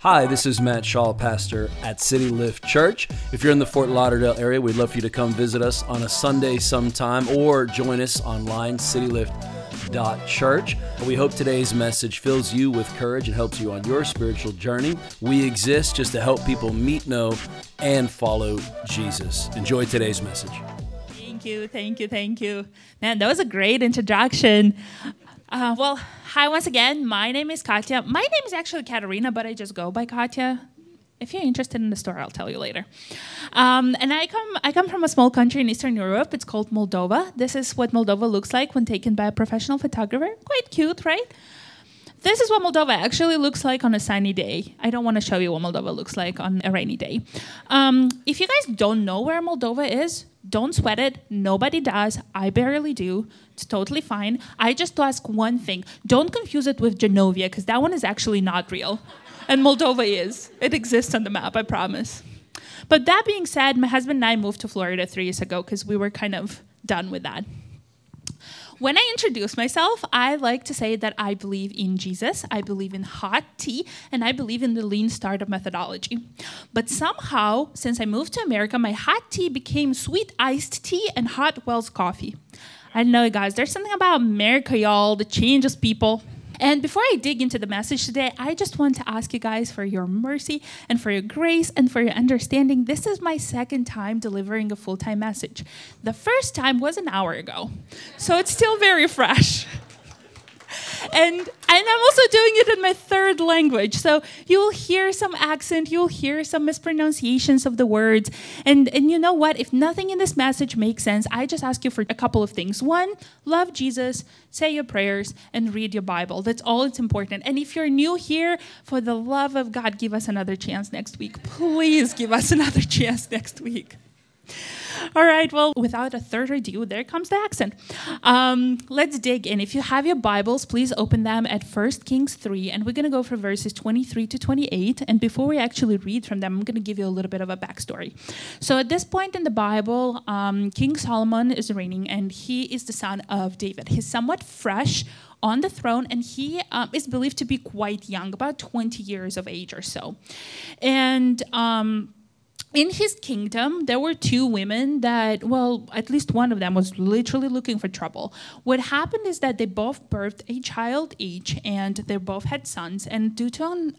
Hi, this is Matt Shaw, pastor at City Lift Church. If you're in the Fort Lauderdale area, we'd love for you to come visit us on a Sunday sometime or join us online, citylift.church. We hope today's message fills you with courage and helps you on your spiritual journey. We exist just to help people meet, know, and follow Jesus. Enjoy today's message. Thank you, thank you, thank you. Man, that was a great introduction. Uh, well, hi once again. My name is Katya. My name is actually Katerina, but I just go by Katya. If you're interested in the story, I'll tell you later. Um, and I come, I come from a small country in Eastern Europe. It's called Moldova. This is what Moldova looks like when taken by a professional photographer. Quite cute, right? This is what Moldova actually looks like on a sunny day. I don't want to show you what Moldova looks like on a rainy day. Um, if you guys don't know where Moldova is, don't sweat it. Nobody does. I barely do. It's totally fine. I just ask one thing don't confuse it with Genovia, because that one is actually not real. And Moldova is. It exists on the map, I promise. But that being said, my husband and I moved to Florida three years ago because we were kind of done with that. When I introduce myself, I like to say that I believe in Jesus, I believe in hot tea, and I believe in the lean startup methodology. But somehow, since I moved to America, my hot tea became sweet iced tea and hot Wells coffee. I know, guys, there's something about America, y'all, that changes people. And before I dig into the message today, I just want to ask you guys for your mercy and for your grace and for your understanding. This is my second time delivering a full time message. The first time was an hour ago, so it's still very fresh and and I'm also doing it in my third language. So you'll hear some accent, you'll hear some mispronunciations of the words. And and you know what? If nothing in this message makes sense, I just ask you for a couple of things. One, love Jesus, say your prayers, and read your Bible. That's all it's important. And if you're new here, for the love of God, give us another chance next week. Please give us another chance next week. All right, well, without a third ado, there comes the accent. Um, let's dig in. If you have your Bibles, please open them at 1 Kings 3, and we're going to go for verses 23 to 28. And before we actually read from them, I'm going to give you a little bit of a backstory. So, at this point in the Bible, um, King Solomon is reigning, and he is the son of David. He's somewhat fresh on the throne, and he um, is believed to be quite young, about 20 years of age or so. And um, in his kingdom, there were two women that, well, at least one of them was literally looking for trouble. What happened is that they both birthed a child each, and they both had sons. And due to un-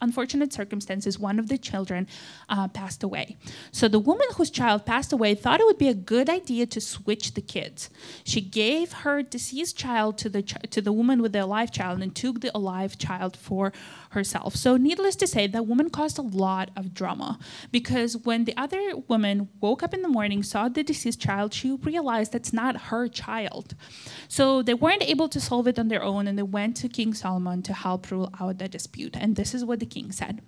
unfortunate circumstances, one of the children uh, passed away. So the woman whose child passed away thought it would be a good idea to switch the kids. She gave her deceased child to the ch- to the woman with the alive child and took the alive child for herself. So needless to say, that woman caused a lot of drama because when the other woman woke up in the morning, saw the deceased child, she realized that's not her child. So they weren't able to solve it on their own, and they went to King Solomon to help rule out the dispute. And this is what the king said.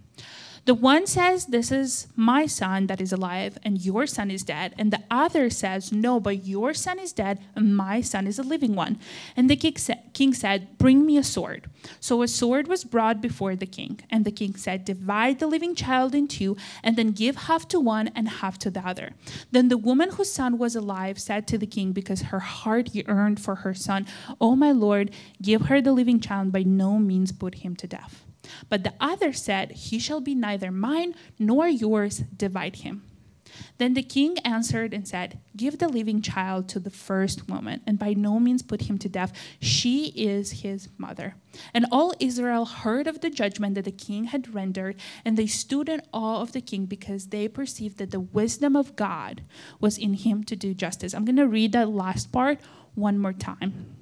The one says, This is my son that is alive, and your son is dead. And the other says, No, but your son is dead, and my son is a living one. And the king said, Bring me a sword. So a sword was brought before the king. And the king said, Divide the living child in two, and then give half to one and half to the other. Then the woman whose son was alive said to the king, because her heart yearned for her son, O my lord, give her the living child, by no means put him to death. But the other said, He shall be neither mine nor yours, divide him. Then the king answered and said, Give the living child to the first woman, and by no means put him to death. She is his mother. And all Israel heard of the judgment that the king had rendered, and they stood in awe of the king because they perceived that the wisdom of God was in him to do justice. I'm going to read that last part one more time.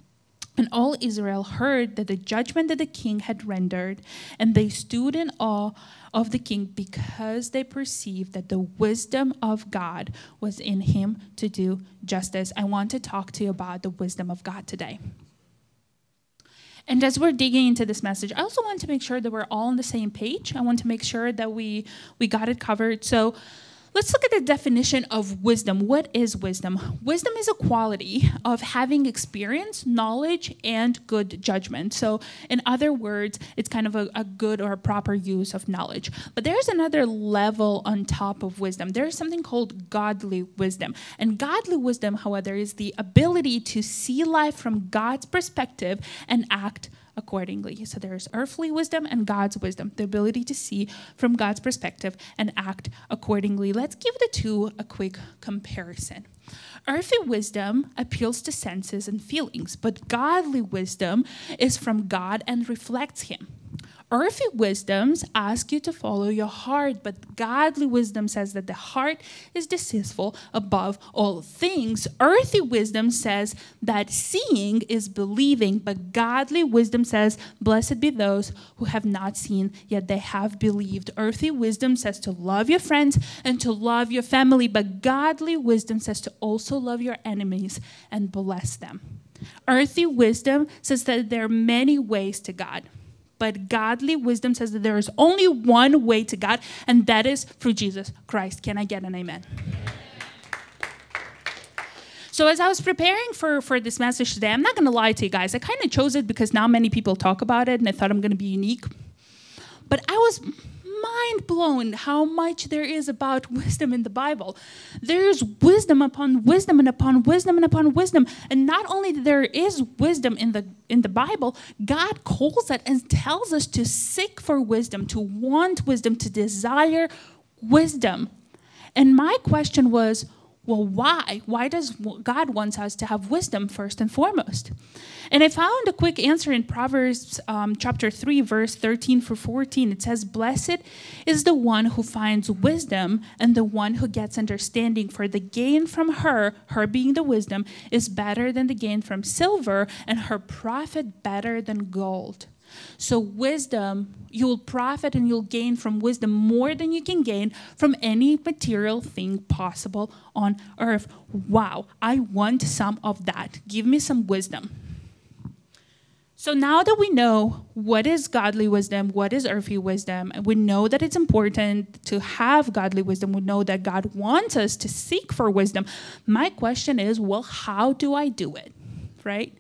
And all Israel heard that the judgment that the king had rendered, and they stood in awe of the king because they perceived that the wisdom of God was in him to do justice. I want to talk to you about the wisdom of God today. And as we're digging into this message, I also want to make sure that we're all on the same page. I want to make sure that we we got it covered. So Let's look at the definition of wisdom. What is wisdom? Wisdom is a quality of having experience, knowledge, and good judgment. So, in other words, it's kind of a, a good or a proper use of knowledge. But there's another level on top of wisdom. There is something called godly wisdom. And godly wisdom, however, is the ability to see life from God's perspective and act accordingly. So there's earthly wisdom and God's wisdom, the ability to see from God's perspective and act accordingly. Let's give the two a quick comparison. Earthly wisdom appeals to senses and feelings, but godly wisdom is from God and reflects Him. Earthly wisdoms ask you to follow your heart, but godly wisdom says that the heart is deceitful above all things. Earthly wisdom says that seeing is believing, but godly wisdom says, Blessed be those who have not seen, yet they have believed. Earthly wisdom says to love your friends and to love your family, but godly wisdom says to also love your enemies and bless them. Earthly wisdom says that there are many ways to God. But godly wisdom says that there is only one way to God, and that is through Jesus Christ. Can I get an amen? So as I was preparing for, for this message today, I'm not going to lie to you guys. I kind of chose it because now many people talk about it, and I thought I'm going to be unique. But I was mind blown how much there is about wisdom in the Bible. There's wisdom upon wisdom and upon wisdom and upon wisdom. And not only there is wisdom in the in the Bible, God calls it and tells us to seek for wisdom, to want wisdom, to desire wisdom. And my question was, well, why? Why does God wants us to have wisdom first and foremost? And I found a quick answer in Proverbs um, chapter 3, verse 13 for 14. It says, Blessed is the one who finds wisdom and the one who gets understanding, for the gain from her, her being the wisdom, is better than the gain from silver, and her profit better than gold. So, wisdom, you'll profit and you'll gain from wisdom more than you can gain from any material thing possible on earth. Wow, I want some of that. Give me some wisdom. So now that we know what is godly wisdom, what is earthly wisdom, and we know that it's important to have godly wisdom. We know that God wants us to seek for wisdom. My question is, well, how do I do it? Right?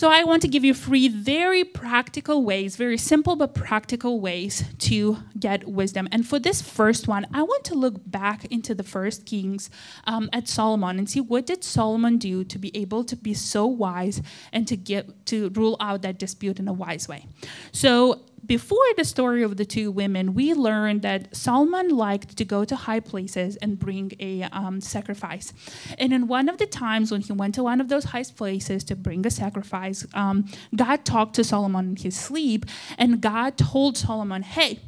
So, I want to give you three very practical ways, very simple but practical ways to get wisdom. And for this first one, I want to look back into the first Kings um, at Solomon and see what did Solomon do to be able to be so wise and to get to rule out that dispute in a wise way. So, before the story of the two women, we learned that Solomon liked to go to high places and bring a um, sacrifice. And in one of the times when he went to one of those high places to bring a sacrifice, um, God talked to Solomon in his sleep, and God told Solomon, Hey,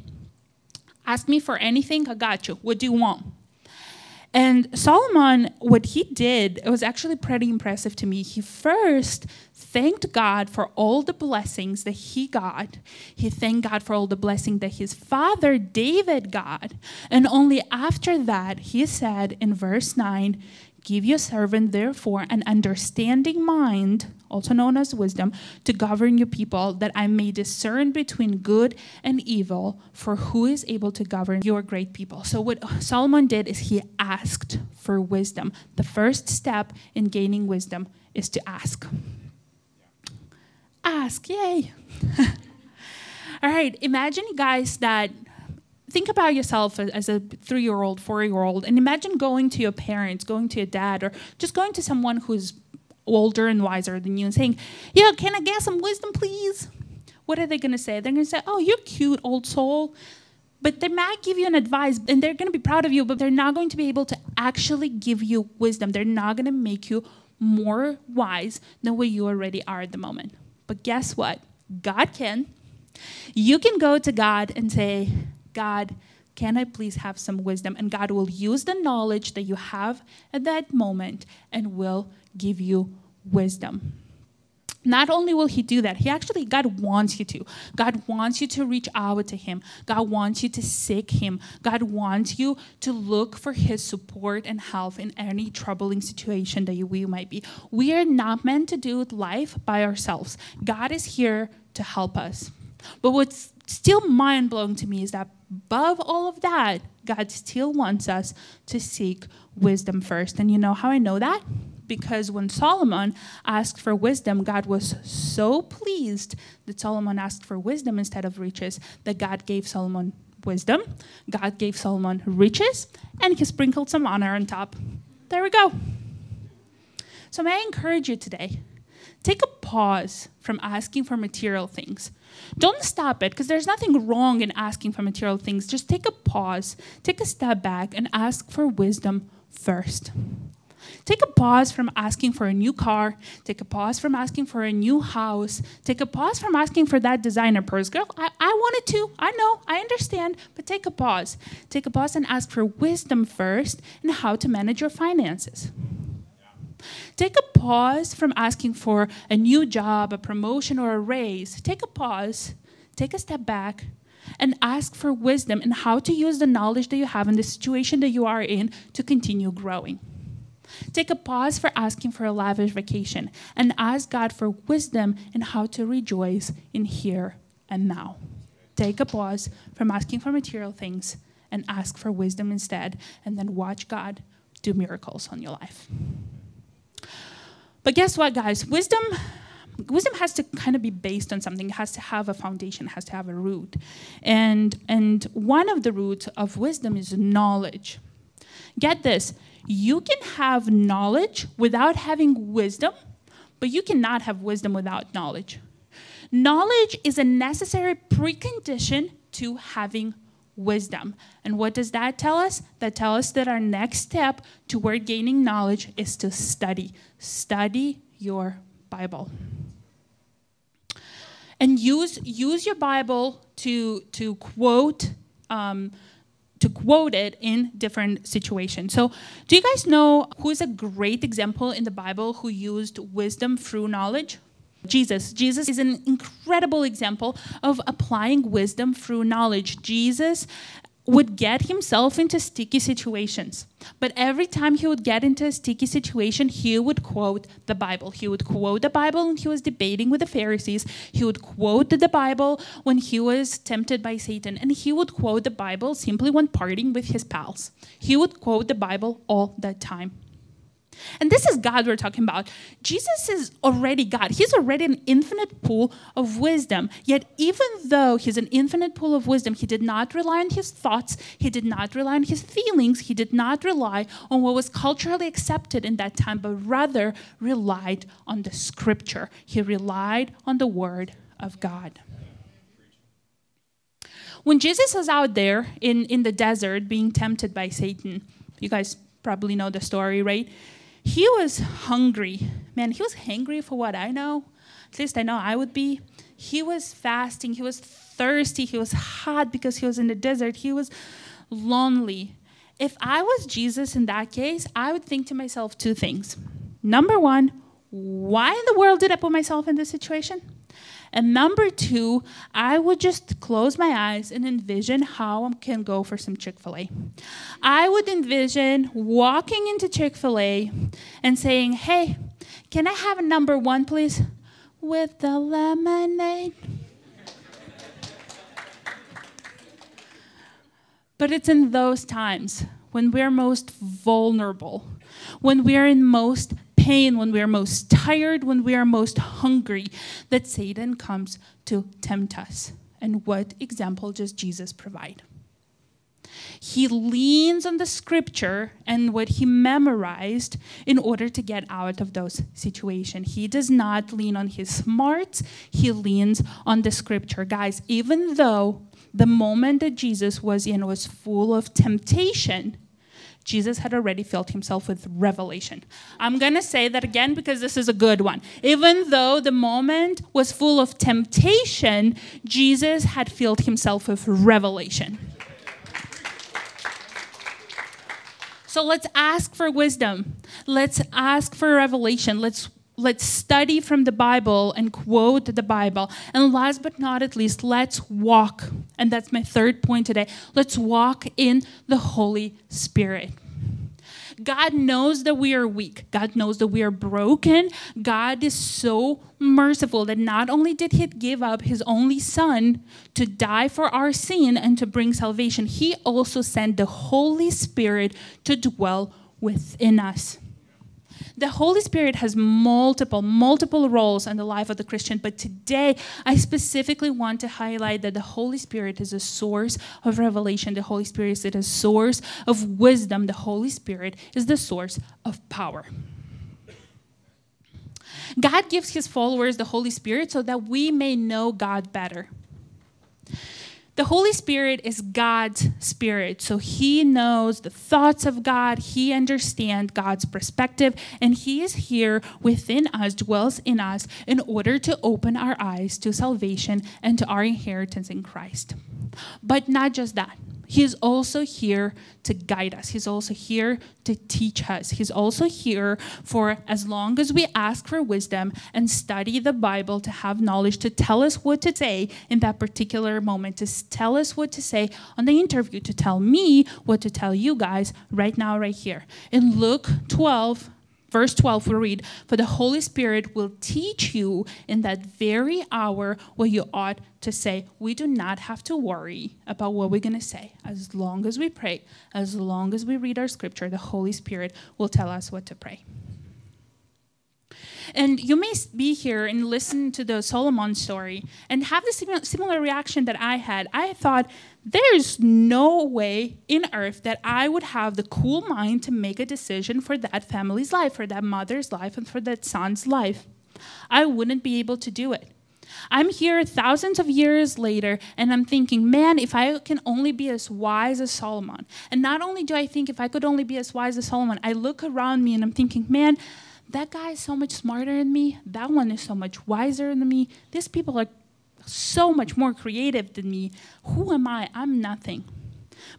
ask me for anything, I got you. What do you want? And Solomon, what he did, it was actually pretty impressive to me. He first thanked God for all the blessings that he got. He thanked God for all the blessing that his father David got. And only after that, he said in verse 9, Give your servant, therefore, an understanding mind, also known as wisdom, to govern your people, that I may discern between good and evil, for who is able to govern your great people? So, what Solomon did is he asked for wisdom. The first step in gaining wisdom is to ask. Ask, yay. All right, imagine, guys, that think about yourself as a three year old, four year old, and imagine going to your parents, going to your dad, or just going to someone who's older and wiser than you and saying, Yeah, can I get some wisdom, please? What are they going to say? They're going to say, Oh, you're cute, old soul. But they might give you an advice and they're going to be proud of you, but they're not going to be able to actually give you wisdom. They're not going to make you more wise than what you already are at the moment. But guess what? God can. You can go to God and say, God, can I please have some wisdom? And God will use the knowledge that you have at that moment and will give you wisdom. Not only will He do that, He actually, God wants you to. God wants you to reach out to Him. God wants you to seek Him. God wants you to look for His support and help in any troubling situation that you might be. We are not meant to do life by ourselves. God is here to help us. But what's still mind blowing to me is that above all of that, God still wants us to seek wisdom first. And you know how I know that? Because when Solomon asked for wisdom, God was so pleased that Solomon asked for wisdom instead of riches that God gave Solomon wisdom, God gave Solomon riches, and he sprinkled some honor on top. There we go. So, may I encourage you today take a pause from asking for material things. Don't stop it because there's nothing wrong in asking for material things. Just take a pause, take a step back, and ask for wisdom first. Take a pause from asking for a new car. Take a pause from asking for a new house. Take a pause from asking for that designer purse. Girl, I, I wanted to. I know. I understand. But take a pause. Take a pause and ask for wisdom first and how to manage your finances. Take a pause from asking for a new job, a promotion, or a raise. Take a pause, take a step back, and ask for wisdom in how to use the knowledge that you have in the situation that you are in to continue growing. Take a pause for asking for a lavish vacation and ask God for wisdom in how to rejoice in here and now. Take a pause from asking for material things and ask for wisdom instead, and then watch God do miracles on your life. But guess what, guys? Wisdom wisdom has to kind of be based on something. It has to have a foundation. It has to have a root. And and one of the roots of wisdom is knowledge. Get this. You can have knowledge without having wisdom but you cannot have wisdom without knowledge. Knowledge is a necessary precondition to having wisdom. And what does that tell us? That tells us that our next step toward gaining knowledge is to study. Study your Bible. And use, use your Bible to, to quote um, to quote it in different situations. So, do you guys know who is a great example in the Bible who used wisdom through knowledge? Jesus. Jesus is an incredible example of applying wisdom through knowledge. Jesus would get himself into sticky situations. But every time he would get into a sticky situation, he would quote the Bible. He would quote the Bible when he was debating with the Pharisees. He would quote the Bible when he was tempted by Satan. And he would quote the Bible simply when partying with his pals. He would quote the Bible all the time. And this is God we're talking about. Jesus is already God. He's already an infinite pool of wisdom. Yet, even though he's an infinite pool of wisdom, he did not rely on his thoughts, he did not rely on his feelings, he did not rely on what was culturally accepted in that time, but rather relied on the scripture. He relied on the word of God. When Jesus was out there in, in the desert being tempted by Satan, you guys probably know the story, right? He was hungry. Man, he was hungry for what I know. At least I know I would be. He was fasting. He was thirsty. He was hot because he was in the desert. He was lonely. If I was Jesus in that case, I would think to myself two things. Number one, why in the world did I put myself in this situation? And number two, I would just close my eyes and envision how I can go for some Chick fil A. I would envision walking into Chick fil A and saying, Hey, can I have a number one, please? With the lemonade. But it's in those times when we're most vulnerable, when we're in most pain, when we are most tired, when we are most hungry, that Satan comes to tempt us. And what example does Jesus provide? He leans on the scripture and what he memorized in order to get out of those situations. He does not lean on his smarts, he leans on the scripture. Guys, even though the moment that Jesus was in was full of temptation, Jesus had already filled himself with revelation. I'm going to say that again because this is a good one. Even though the moment was full of temptation, Jesus had filled himself with revelation. So let's ask for wisdom. Let's ask for revelation. Let's let's study from the Bible and quote the Bible. And last but not at least, let's walk. And that's my third point today. Let's walk in the Holy Spirit. God knows that we are weak. God knows that we are broken. God is so merciful that not only did He give up His only Son to die for our sin and to bring salvation, He also sent the Holy Spirit to dwell within us. The Holy Spirit has multiple, multiple roles in the life of the Christian, but today I specifically want to highlight that the Holy Spirit is a source of revelation. The Holy Spirit is a source of wisdom. The Holy Spirit is the source of power. God gives his followers the Holy Spirit so that we may know God better. The Holy Spirit is God's spirit, so he knows the thoughts of God, he understands God's perspective, and he is here within us, dwells in us, in order to open our eyes to salvation and to our inheritance in Christ. But not just that. He is also here to guide us. He's also here to teach us. He's also here for as long as we ask for wisdom and study the Bible to have knowledge, to tell us what to say in that particular moment, to tell us what to say on the interview, to tell me what to tell you guys right now, right here. In Luke 12, Verse 12, we read, For the Holy Spirit will teach you in that very hour what you ought to say. We do not have to worry about what we're going to say. As long as we pray, as long as we read our scripture, the Holy Spirit will tell us what to pray. And you may be here and listen to the Solomon story and have the similar reaction that I had. I thought, there's no way in earth that I would have the cool mind to make a decision for that family's life, for that mother's life, and for that son's life. I wouldn't be able to do it. I'm here thousands of years later, and I'm thinking, man, if I can only be as wise as Solomon. And not only do I think if I could only be as wise as Solomon, I look around me and I'm thinking, man, that guy is so much smarter than me. That one is so much wiser than me. These people are so much more creative than me. Who am I? I'm nothing.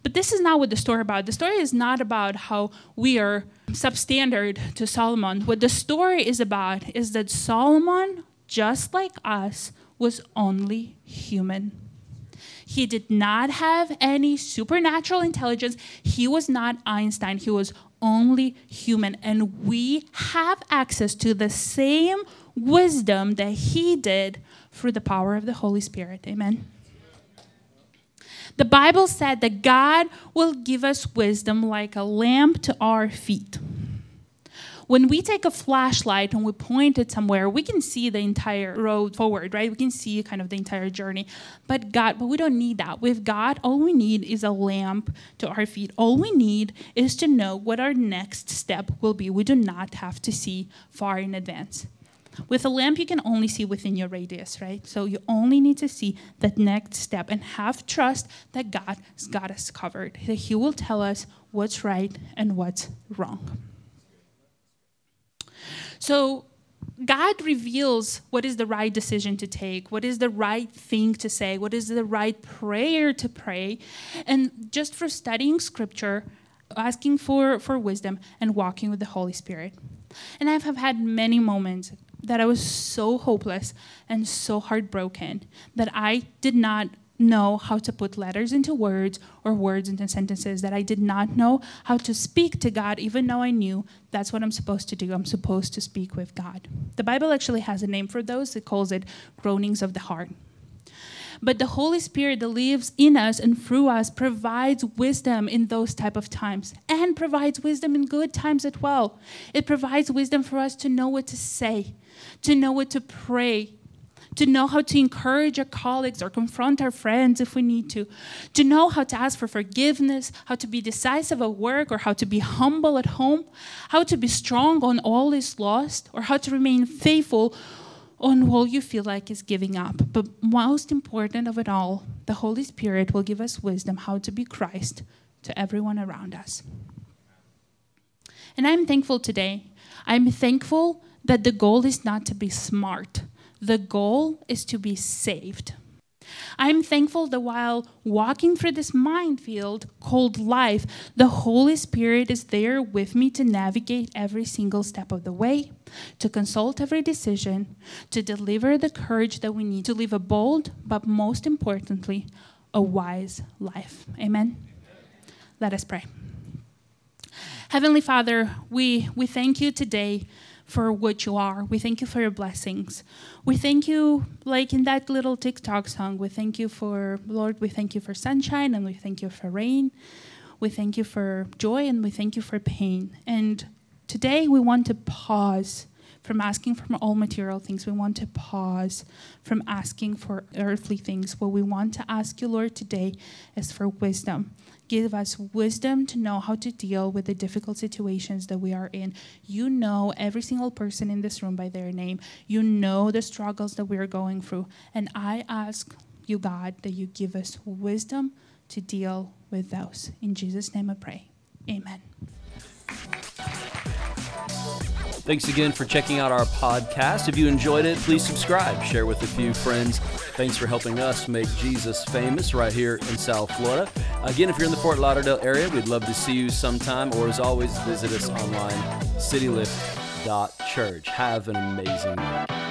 But this is not what the story about. The story is not about how we are substandard to Solomon. What the story is about is that Solomon, just like us, was only human. He did not have any supernatural intelligence. He was not Einstein. He was only human. And we have access to the same wisdom that he did through the power of the Holy Spirit. Amen. The Bible said that God will give us wisdom like a lamp to our feet. When we take a flashlight and we point it somewhere, we can see the entire road forward, right? We can see kind of the entire journey. But God, but we don't need that. With God, all we need is a lamp to our feet. All we need is to know what our next step will be. We do not have to see far in advance. With a lamp, you can only see within your radius, right? So you only need to see that next step and have trust that God's got us covered, that He will tell us what's right and what's wrong. So God reveals what is the right decision to take, what is the right thing to say, what is the right prayer to pray. And just for studying scripture, asking for, for wisdom, and walking with the Holy Spirit. And I have had many moments that I was so hopeless and so heartbroken that I did not know how to put letters into words or words into sentences, that I did not know how to speak to God, even though I knew that's what I'm supposed to do. I'm supposed to speak with God. The Bible actually has a name for those, it calls it groanings of the heart. But the Holy Spirit that lives in us and through us provides wisdom in those type of times and provides wisdom in good times as well. It provides wisdom for us to know what to say, to know what to pray, to know how to encourage our colleagues or confront our friends if we need to, to know how to ask for forgiveness, how to be decisive at work or how to be humble at home, how to be strong on all is lost, or how to remain faithful on all you feel like is giving up. But most important of it all, the Holy Spirit will give us wisdom how to be Christ to everyone around us. And I'm thankful today. I'm thankful that the goal is not to be smart, the goal is to be saved. I'm thankful that while walking through this minefield called life, the Holy Spirit is there with me to navigate every single step of the way, to consult every decision, to deliver the courage that we need to live a bold, but most importantly, a wise life. Amen. Let us pray. Heavenly Father, we, we thank you today for what you are. We thank you for your blessings. We thank you, like in that little TikTok song, we thank you for, Lord, we thank you for sunshine and we thank you for rain. We thank you for joy and we thank you for pain. And today we want to pause from asking for all material things. We want to pause from asking for earthly things. What we want to ask you, Lord, today is for wisdom. Give us wisdom to know how to deal with the difficult situations that we are in. You know every single person in this room by their name. You know the struggles that we are going through. And I ask you, God, that you give us wisdom to deal with those. In Jesus' name I pray. Amen. Thanks again for checking out our podcast. If you enjoyed it, please subscribe, share with a few friends. Thanks for helping us make Jesus famous right here in South Florida. Again, if you're in the Fort Lauderdale area, we'd love to see you sometime, or as always, visit us online, citylift.church. Have an amazing week.